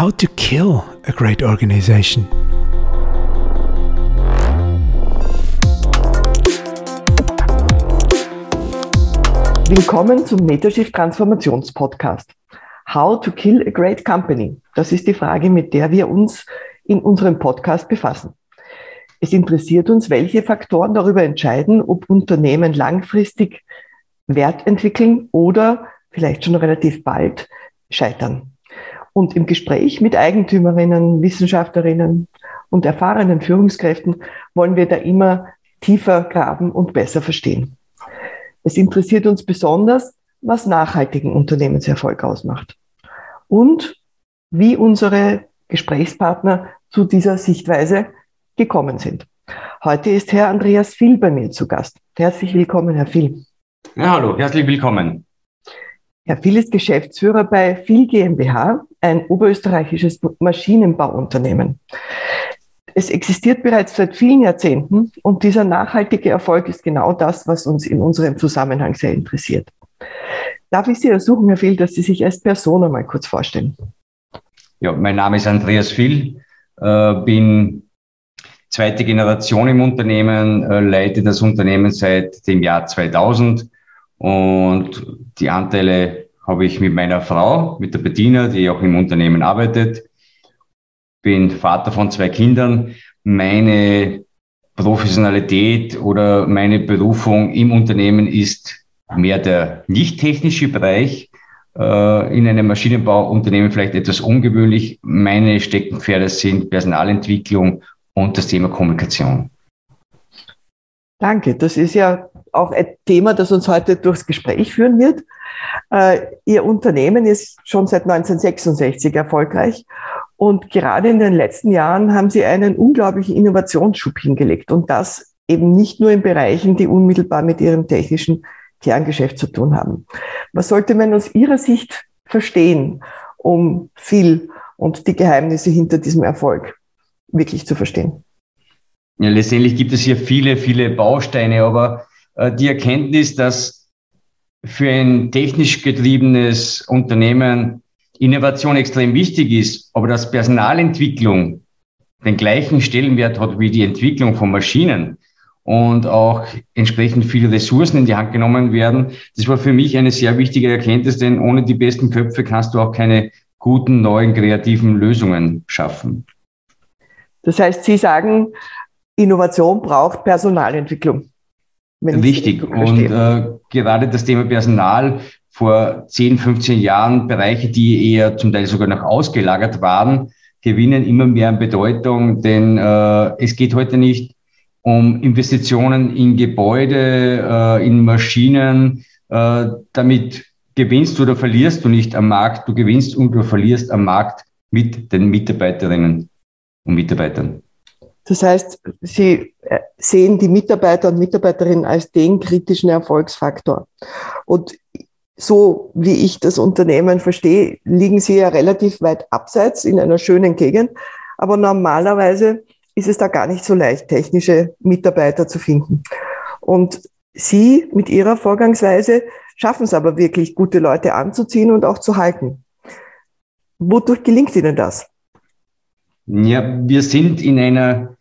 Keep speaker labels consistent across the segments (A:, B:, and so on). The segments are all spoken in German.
A: How to Kill a Great Organization.
B: Willkommen zum Metashift Transformationspodcast. How to Kill a Great Company. Das ist die Frage, mit der wir uns in unserem Podcast befassen. Es interessiert uns, welche Faktoren darüber entscheiden, ob Unternehmen langfristig Wert entwickeln oder vielleicht schon relativ bald scheitern. Und im Gespräch mit Eigentümerinnen, Wissenschaftlerinnen und erfahrenen Führungskräften wollen wir da immer tiefer graben und besser verstehen. Es interessiert uns besonders, was nachhaltigen Unternehmenserfolg ausmacht und wie unsere Gesprächspartner zu dieser Sichtweise gekommen sind. Heute ist Herr Andreas Viel bei mir zu Gast. Herzlich willkommen, Herr Viel.
C: Ja, hallo, herzlich willkommen.
B: Herr Viel ist Geschäftsführer bei Viel GmbH, ein oberösterreichisches Maschinenbauunternehmen. Es existiert bereits seit vielen Jahrzehnten und dieser nachhaltige Erfolg ist genau das, was uns in unserem Zusammenhang sehr interessiert. Darf ich Sie ersuchen, Herr Viel, dass Sie sich als Person einmal kurz vorstellen?
C: Ja, mein Name ist Andreas Viel, äh, bin zweite Generation im Unternehmen, äh, leite das Unternehmen seit dem Jahr 2000 und die Anteile habe ich mit meiner Frau, mit der Bettina, die auch im Unternehmen arbeitet. Bin Vater von zwei Kindern. Meine Professionalität oder meine Berufung im Unternehmen ist mehr der nicht technische Bereich. Äh, in einem Maschinenbauunternehmen vielleicht etwas ungewöhnlich. Meine Steckenpferde sind Personalentwicklung und das Thema Kommunikation.
B: Danke. Das ist ja auch ein Thema, das uns heute durchs Gespräch führen wird. Äh, Ihr Unternehmen ist schon seit 1966 erfolgreich und gerade in den letzten Jahren haben Sie einen unglaublichen Innovationsschub hingelegt und das eben nicht nur in Bereichen, die unmittelbar mit Ihrem technischen Kerngeschäft zu tun haben. Was sollte man aus Ihrer Sicht verstehen, um viel und die Geheimnisse hinter diesem Erfolg wirklich zu verstehen?
C: Ja, letztendlich gibt es hier viele, viele Bausteine, aber die Erkenntnis, dass für ein technisch getriebenes Unternehmen Innovation extrem wichtig ist, aber dass Personalentwicklung den gleichen Stellenwert hat wie die Entwicklung von Maschinen und auch entsprechend viele Ressourcen in die Hand genommen werden. Das war für mich eine sehr wichtige Erkenntnis, denn ohne die besten Köpfe kannst du auch keine guten, neuen, kreativen Lösungen schaffen.
B: Das heißt, Sie sagen, Innovation braucht Personalentwicklung.
C: Richtig. Und äh, gerade das Thema Personal vor 10, 15 Jahren, Bereiche, die eher zum Teil sogar noch ausgelagert waren, gewinnen immer mehr an Bedeutung, denn äh, es geht heute nicht um Investitionen in Gebäude, äh, in Maschinen. Äh, damit gewinnst du oder verlierst du nicht am Markt, du gewinnst und du verlierst am Markt mit den Mitarbeiterinnen und Mitarbeitern.
B: Das heißt, Sie sehen die Mitarbeiter und Mitarbeiterinnen als den kritischen Erfolgsfaktor. Und so wie ich das Unternehmen verstehe, liegen Sie ja relativ weit abseits in einer schönen Gegend. Aber normalerweise ist es da gar nicht so leicht, technische Mitarbeiter zu finden. Und Sie mit Ihrer Vorgangsweise schaffen es aber wirklich, gute Leute anzuziehen und auch zu halten. Wodurch gelingt Ihnen das?
C: Ja, wir sind in einer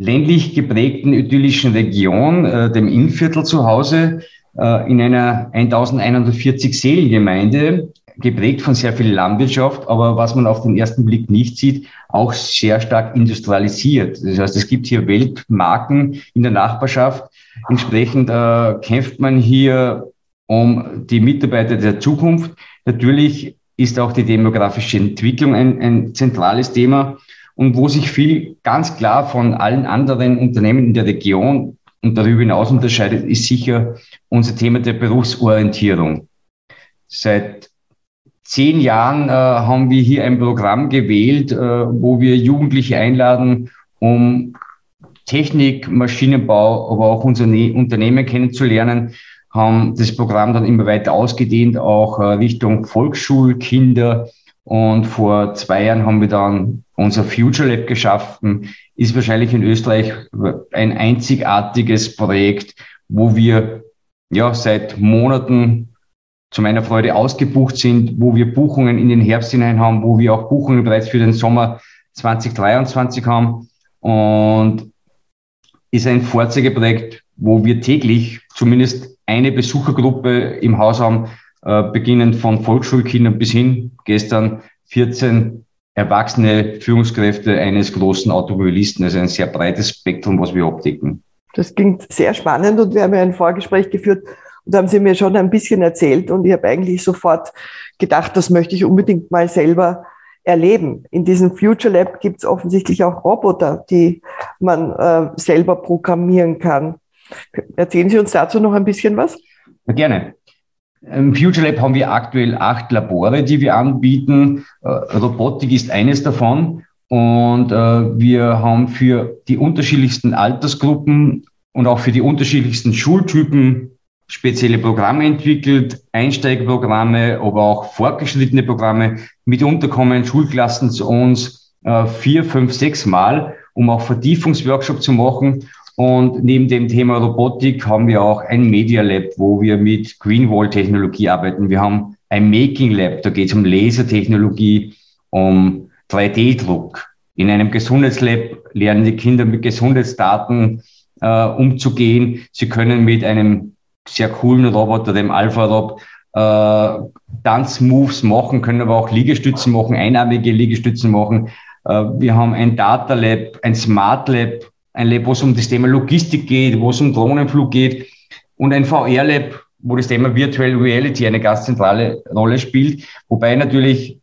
C: ländlich geprägten idyllischen Region, äh, dem Innviertel zu Hause, äh, in einer 1140 Seelengemeinde, geprägt von sehr viel Landwirtschaft, aber was man auf den ersten Blick nicht sieht, auch sehr stark industrialisiert. Das heißt, es gibt hier Weltmarken in der Nachbarschaft. Entsprechend äh, kämpft man hier um die Mitarbeiter der Zukunft. Natürlich ist auch die demografische Entwicklung ein, ein zentrales Thema und wo sich viel ganz klar von allen anderen Unternehmen in der Region und darüber hinaus unterscheidet, ist sicher unser Thema der Berufsorientierung. Seit zehn Jahren äh, haben wir hier ein Programm gewählt, äh, wo wir Jugendliche einladen, um Technik, Maschinenbau, aber auch unser ne Unternehmen kennenzulernen, haben das Programm dann immer weiter ausgedehnt, auch äh, Richtung Volksschulkinder. Und vor zwei Jahren haben wir dann unser Future Lab geschaffen. Ist wahrscheinlich in Österreich ein einzigartiges Projekt, wo wir ja seit Monaten zu meiner Freude ausgebucht sind, wo wir Buchungen in den Herbst hinein haben, wo wir auch Buchungen bereits für den Sommer 2023 haben und ist ein Vorzeigeprojekt, wo wir täglich zumindest eine Besuchergruppe im Haus haben, äh, beginnend von Volksschulkindern bis hin gestern 14 erwachsene Führungskräfte eines großen Automobilisten, also ein sehr breites Spektrum, was wir abdecken.
B: Das klingt sehr spannend und wir haben ja ein Vorgespräch geführt und haben Sie mir schon ein bisschen erzählt und ich habe eigentlich sofort gedacht, das möchte ich unbedingt mal selber erleben. In diesem Future Lab gibt es offensichtlich auch Roboter, die man äh, selber programmieren kann. Erzählen Sie uns dazu noch ein bisschen was?
C: Gerne. Im Future Lab haben wir aktuell acht Labore, die wir anbieten. Äh, Robotik ist eines davon. Und äh, wir haben für die unterschiedlichsten Altersgruppen und auch für die unterschiedlichsten Schultypen spezielle Programme entwickelt, Einsteigerprogramme, aber auch fortgeschrittene Programme. Mitunter kommen Schulklassen zu uns äh, vier, fünf, sechs Mal, um auch Vertiefungsworkshop zu machen. Und neben dem Thema Robotik haben wir auch ein Media Lab, wo wir mit Greenwall-Technologie arbeiten. Wir haben ein Making Lab, da geht es um Lasertechnologie, um 3D-Druck. In einem Gesundheitslab lernen die Kinder mit Gesundheitsdaten äh, umzugehen. Sie können mit einem sehr coolen Roboter, dem Alpha-Rob, äh, Tanzmoves machen, können aber auch Liegestützen machen, einarmige Liegestützen machen. Äh, wir haben ein Data Lab, ein Smart Lab, ein Lab, wo es um das Thema Logistik geht, wo es um Drohnenflug geht und ein VR Lab, wo das Thema Virtual Reality eine ganz zentrale Rolle spielt. Wobei natürlich,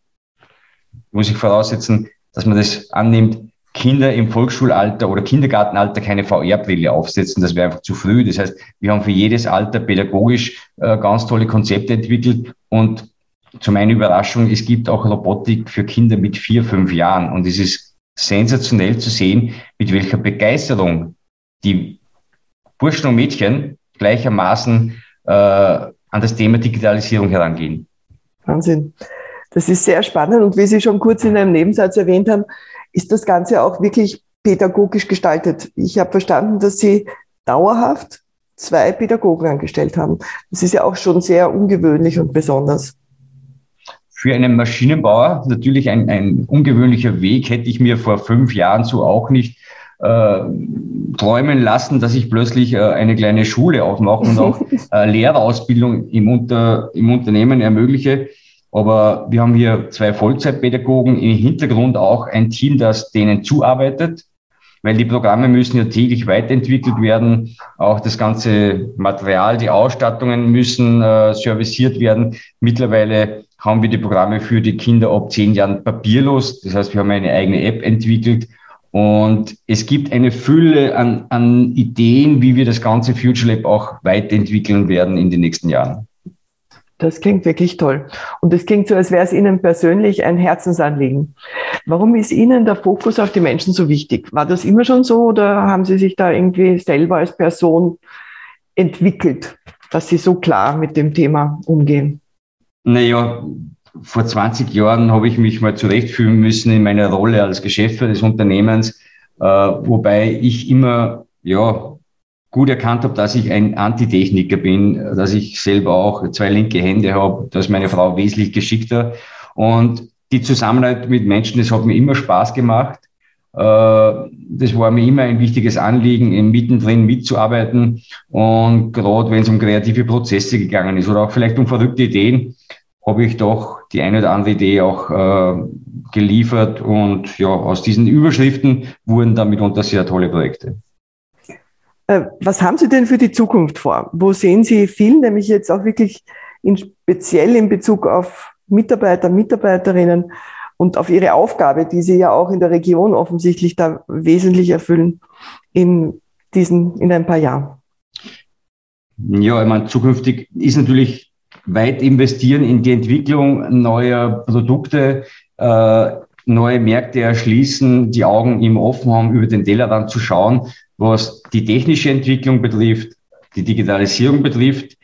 C: muss ich voraussetzen, dass man das annimmt, Kinder im Volksschulalter oder Kindergartenalter keine VR-Brille aufsetzen. Das wäre einfach zu früh. Das heißt, wir haben für jedes Alter pädagogisch äh, ganz tolle Konzepte entwickelt und zu meiner Überraschung, es gibt auch Robotik für Kinder mit vier, fünf Jahren. Und es ist sensationell zu sehen, mit welcher Begeisterung die Burschen und Mädchen gleichermaßen äh, an das Thema Digitalisierung herangehen.
B: Wahnsinn. Das ist sehr spannend. Und wie Sie schon kurz in einem Nebensatz erwähnt haben, ist das Ganze auch wirklich pädagogisch gestaltet. Ich habe verstanden, dass Sie dauerhaft zwei Pädagogen angestellt haben. Das ist ja auch schon sehr ungewöhnlich und besonders.
C: Für einen Maschinenbauer natürlich ein, ein ungewöhnlicher Weg, hätte ich mir vor fünf Jahren so auch nicht äh, träumen lassen, dass ich plötzlich äh, eine kleine Schule aufmache und auch äh, Lehrerausbildung im, Unter, im Unternehmen ermögliche. Aber wir haben hier zwei Vollzeitpädagogen, im Hintergrund auch ein Team, das denen zuarbeitet, weil die Programme müssen ja täglich weiterentwickelt werden. Auch das ganze Material, die Ausstattungen müssen äh, serviciert werden. Mittlerweile haben wir die Programme für die Kinder ab zehn Jahren papierlos. Das heißt, wir haben eine eigene App entwickelt. Und es gibt eine Fülle an, an Ideen, wie wir das ganze Future Lab auch weiterentwickeln werden in den nächsten Jahren.
B: Das klingt wirklich toll. Und es klingt so, als wäre es Ihnen persönlich ein Herzensanliegen. Warum ist Ihnen der Fokus auf die Menschen so wichtig? War das immer schon so oder haben Sie sich da irgendwie selber als Person entwickelt, dass Sie so klar mit dem Thema umgehen?
C: Naja, vor 20 Jahren habe ich mich mal zurechtfühlen müssen in meiner Rolle als Geschäftsführer des Unternehmens, äh, wobei ich immer ja gut erkannt habe, dass ich ein Antitechniker bin, dass ich selber auch zwei linke Hände habe, dass meine Frau wesentlich geschickter. Und die Zusammenarbeit mit Menschen, das hat mir immer Spaß gemacht. Äh, das war mir immer ein wichtiges Anliegen, mittendrin mitzuarbeiten. Und gerade wenn es um kreative Prozesse gegangen ist oder auch vielleicht um verrückte Ideen, habe ich doch die eine oder andere Idee auch äh, geliefert. Und ja, aus diesen Überschriften wurden dann mitunter sehr tolle Projekte.
B: Äh, was haben Sie denn für die Zukunft vor? Wo sehen Sie viel, nämlich jetzt auch wirklich in, speziell in Bezug auf Mitarbeiter, Mitarbeiterinnen und auf Ihre Aufgabe, die Sie ja auch in der Region offensichtlich da wesentlich erfüllen in diesen, in ein paar Jahren?
C: Ja, ich meine, zukünftig ist natürlich weit investieren in die Entwicklung neuer Produkte, äh, neue Märkte erschließen, die Augen immer offen haben, über den Tellerrand zu schauen, was die technische Entwicklung betrifft, die Digitalisierung betrifft.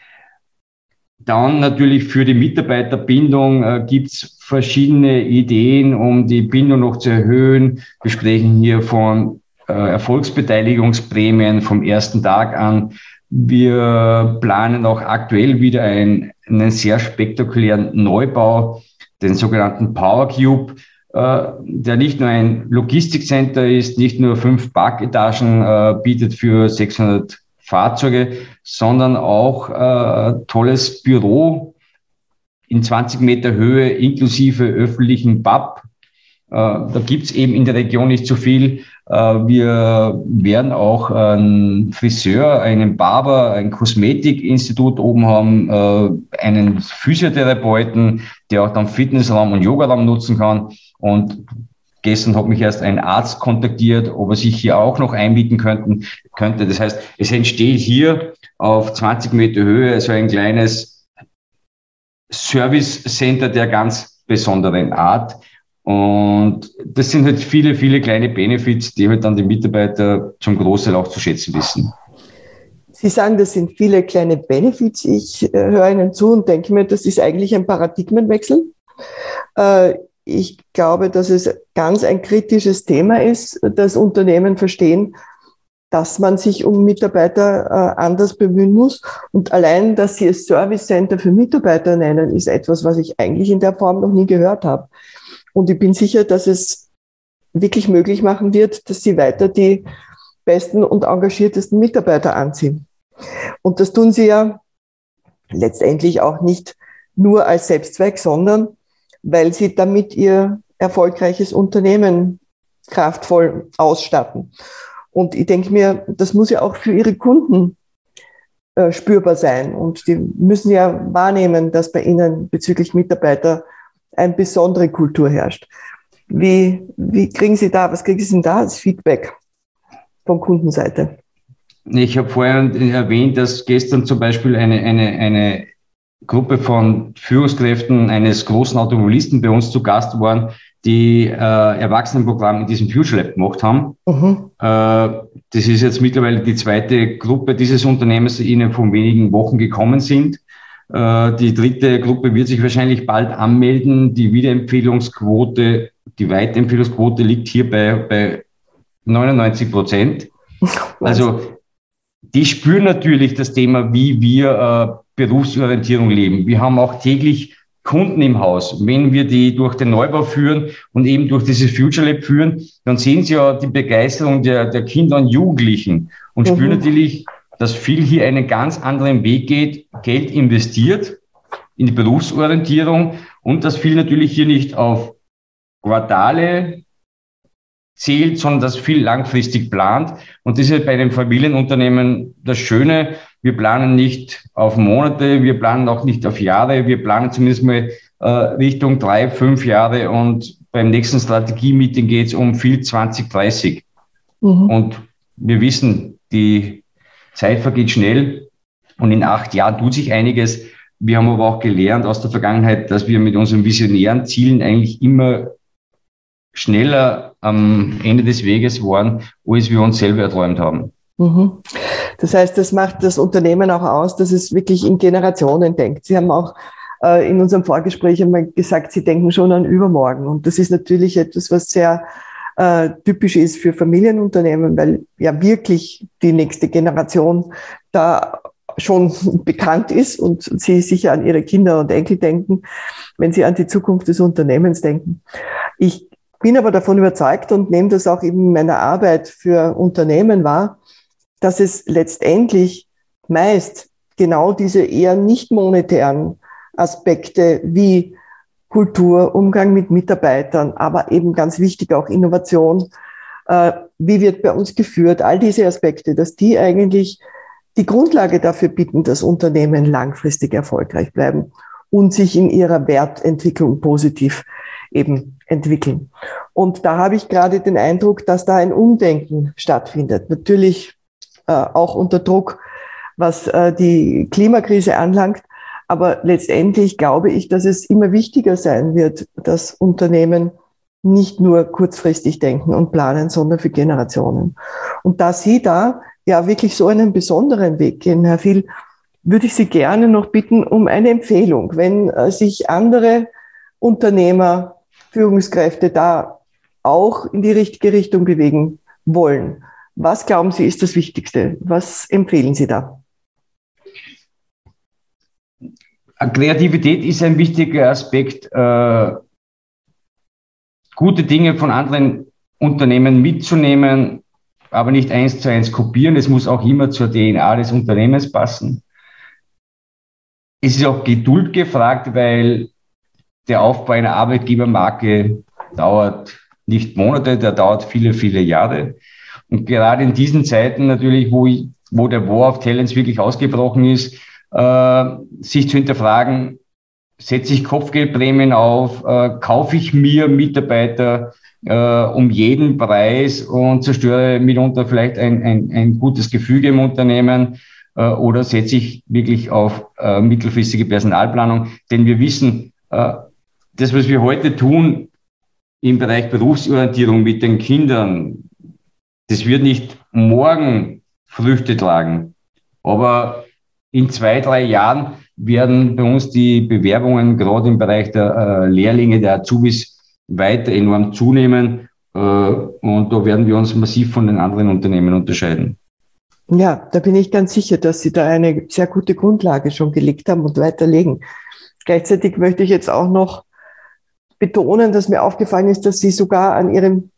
C: Dann natürlich für die Mitarbeiterbindung äh, gibt es verschiedene Ideen, um die Bindung noch zu erhöhen. Wir sprechen hier von äh, Erfolgsbeteiligungsprämien vom ersten Tag an. Wir planen auch aktuell wieder einen, einen sehr spektakulären Neubau, den sogenannten Power Cube, äh, der nicht nur ein Logistikcenter ist, nicht nur fünf Parketagen äh, bietet für 600 Fahrzeuge, sondern auch äh, tolles Büro in 20 Meter Höhe inklusive öffentlichen Pub. Äh, da gibt's eben in der Region nicht so viel. Äh, wir werden auch einen Friseur, einen Barber, ein Kosmetikinstitut oben haben, äh, einen Physiotherapeuten, der auch dann Fitnessraum und Yogaraum nutzen kann. Und Gestern hat mich erst ein Arzt kontaktiert, ob er sich hier auch noch einmieten könnten, könnte. Das heißt, es entsteht hier auf 20 Meter Höhe so ein kleines Service Center der ganz besonderen Art. Und das sind halt viele, viele kleine Benefits, die halt dann die Mitarbeiter zum Großteil auch zu schätzen wissen.
B: Sie sagen, das sind viele kleine Benefits. Ich äh, höre Ihnen zu und denke mir, das ist eigentlich ein Paradigmenwechsel. Äh, ich glaube, dass es ganz ein kritisches Thema ist, dass Unternehmen verstehen, dass man sich um Mitarbeiter äh, anders bemühen muss. Und allein, dass sie es Service Center für Mitarbeiter nennen, ist etwas, was ich eigentlich in der Form noch nie gehört habe. Und ich bin sicher, dass es wirklich möglich machen wird, dass sie weiter die besten und engagiertesten Mitarbeiter anziehen. Und das tun sie ja letztendlich auch nicht nur als Selbstzweck, sondern weil sie damit ihr erfolgreiches Unternehmen kraftvoll ausstatten. Und ich denke mir, das muss ja auch für ihre Kunden äh, spürbar sein. Und die müssen ja wahrnehmen, dass bei ihnen bezüglich Mitarbeiter eine besondere Kultur herrscht. Wie, wie kriegen Sie da, was kriegen Sie denn da als Feedback von Kundenseite?
C: Ich habe vorher erwähnt, dass gestern zum Beispiel eine, eine, eine Gruppe von Führungskräften eines großen Automobilisten bei uns zu Gast waren, die äh, Erwachsenenprogramm in diesem Future Lab gemacht haben. Mhm. Äh, das ist jetzt mittlerweile die zweite Gruppe dieses Unternehmens, die Ihnen vor wenigen Wochen gekommen sind. Äh, die dritte Gruppe wird sich wahrscheinlich bald anmelden. Die Wiederempfehlungsquote, die Weiterempfehlungsquote liegt hier bei, bei 99 Prozent. Also die spüren natürlich das Thema, wie wir äh, Berufsorientierung leben. Wir haben auch täglich Kunden im Haus. Wenn wir die durch den Neubau führen und eben durch dieses Future Lab führen, dann sehen sie ja die Begeisterung der, der Kinder und Jugendlichen und mhm. spüren natürlich, dass viel hier einen ganz anderen Weg geht, Geld investiert in die Berufsorientierung und dass viel natürlich hier nicht auf Quartale zählt, sondern das viel langfristig plant. Und das ist bei einem Familienunternehmen das Schöne. Wir planen nicht auf Monate, wir planen auch nicht auf Jahre, wir planen zumindest mal äh, Richtung drei, fünf Jahre und beim nächsten Strategie-Meeting geht es um viel 2030. Mhm. Und wir wissen, die Zeit vergeht schnell und in acht Jahren tut sich einiges. Wir haben aber auch gelernt aus der Vergangenheit, dass wir mit unseren visionären Zielen eigentlich immer schneller am Ende des Weges waren, als wir uns selber erträumt haben.
B: Mhm. Das heißt, das macht das Unternehmen auch aus, dass es wirklich in Generationen denkt. Sie haben auch äh, in unserem Vorgespräch einmal gesagt, Sie denken schon an übermorgen. Und das ist natürlich etwas, was sehr äh, typisch ist für Familienunternehmen, weil ja wirklich die nächste Generation da schon bekannt ist und sie sicher an ihre Kinder und Enkel denken, wenn sie an die Zukunft des Unternehmens denken. Ich bin aber davon überzeugt und nehme das auch eben in meiner Arbeit für Unternehmen wahr, dass es letztendlich meist genau diese eher nicht monetären Aspekte wie Kultur, Umgang mit Mitarbeitern, aber eben ganz wichtig auch Innovation, äh, wie wird bei uns geführt, all diese Aspekte, dass die eigentlich die Grundlage dafür bieten, dass Unternehmen langfristig erfolgreich bleiben und sich in ihrer Wertentwicklung positiv eben entwickeln. Und da habe ich gerade den Eindruck, dass da ein Umdenken stattfindet. Natürlich äh, auch unter Druck, was äh, die Klimakrise anlangt. Aber letztendlich glaube ich, dass es immer wichtiger sein wird, dass Unternehmen nicht nur kurzfristig denken und planen, sondern für Generationen. Und da Sie da ja wirklich so einen besonderen Weg gehen, Herr Phil, würde ich Sie gerne noch bitten um eine Empfehlung, wenn äh, sich andere Unternehmer Führungskräfte da auch in die richtige Richtung bewegen wollen. Was glauben Sie ist das Wichtigste? Was empfehlen Sie da?
C: Kreativität ist ein wichtiger Aspekt. Äh, gute Dinge von anderen Unternehmen mitzunehmen, aber nicht eins zu eins kopieren. Es muss auch immer zur DNA des Unternehmens passen. Es ist auch Geduld gefragt, weil der Aufbau einer Arbeitgebermarke dauert nicht Monate, der dauert viele, viele Jahre. Und gerade in diesen Zeiten natürlich, wo, ich, wo der War of Talents wirklich ausgebrochen ist, äh, sich zu hinterfragen, setze ich Kopfgeldprämien auf, äh, kaufe ich mir Mitarbeiter äh, um jeden Preis und zerstöre mitunter vielleicht ein, ein, ein gutes Gefüge im Unternehmen äh, oder setze ich wirklich auf äh, mittelfristige Personalplanung? Denn wir wissen, äh, das, was wir heute tun im Bereich Berufsorientierung mit den Kindern, das wird nicht morgen Früchte tragen. Aber in zwei, drei Jahren werden bei uns die Bewerbungen gerade im Bereich der äh, Lehrlinge, der Azubis weiter enorm zunehmen. Äh, und da werden wir uns massiv von den anderen Unternehmen unterscheiden.
B: Ja, da bin ich ganz sicher, dass Sie da eine sehr gute Grundlage schon gelegt haben und weiterlegen. Gleichzeitig möchte ich jetzt auch noch betonen, dass mir aufgefallen ist, dass Sie sogar an Ihren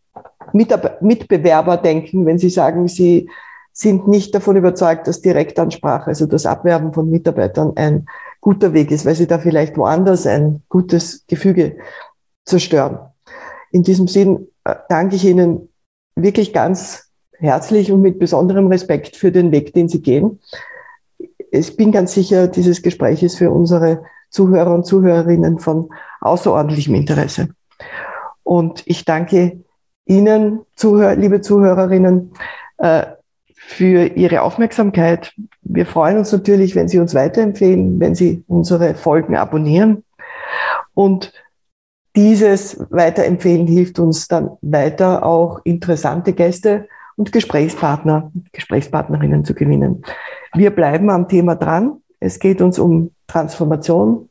B: Mitbewerber denken, wenn Sie sagen, Sie sind nicht davon überzeugt, dass Direktansprache, also das Abwerben von Mitarbeitern ein guter Weg ist, weil Sie da vielleicht woanders ein gutes Gefüge zerstören. In diesem Sinn äh, danke ich Ihnen wirklich ganz herzlich und mit besonderem Respekt für den Weg, den Sie gehen. Ich bin ganz sicher, dieses Gespräch ist für unsere Zuhörer und Zuhörerinnen von außerordentlichem Interesse. Und ich danke Ihnen, Zuhör, liebe Zuhörerinnen, äh, für Ihre Aufmerksamkeit. Wir freuen uns natürlich, wenn Sie uns weiterempfehlen, wenn Sie unsere Folgen abonnieren. Und dieses Weiterempfehlen hilft uns dann weiter auch interessante Gäste und Gesprächspartner, Gesprächspartnerinnen zu gewinnen. Wir bleiben am Thema dran. Es geht uns um Transformation,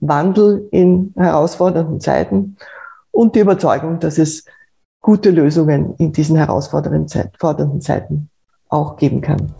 B: Wandel in herausfordernden Zeiten und die Überzeugung, dass es gute Lösungen in diesen herausfordernden Zeiten auch geben kann.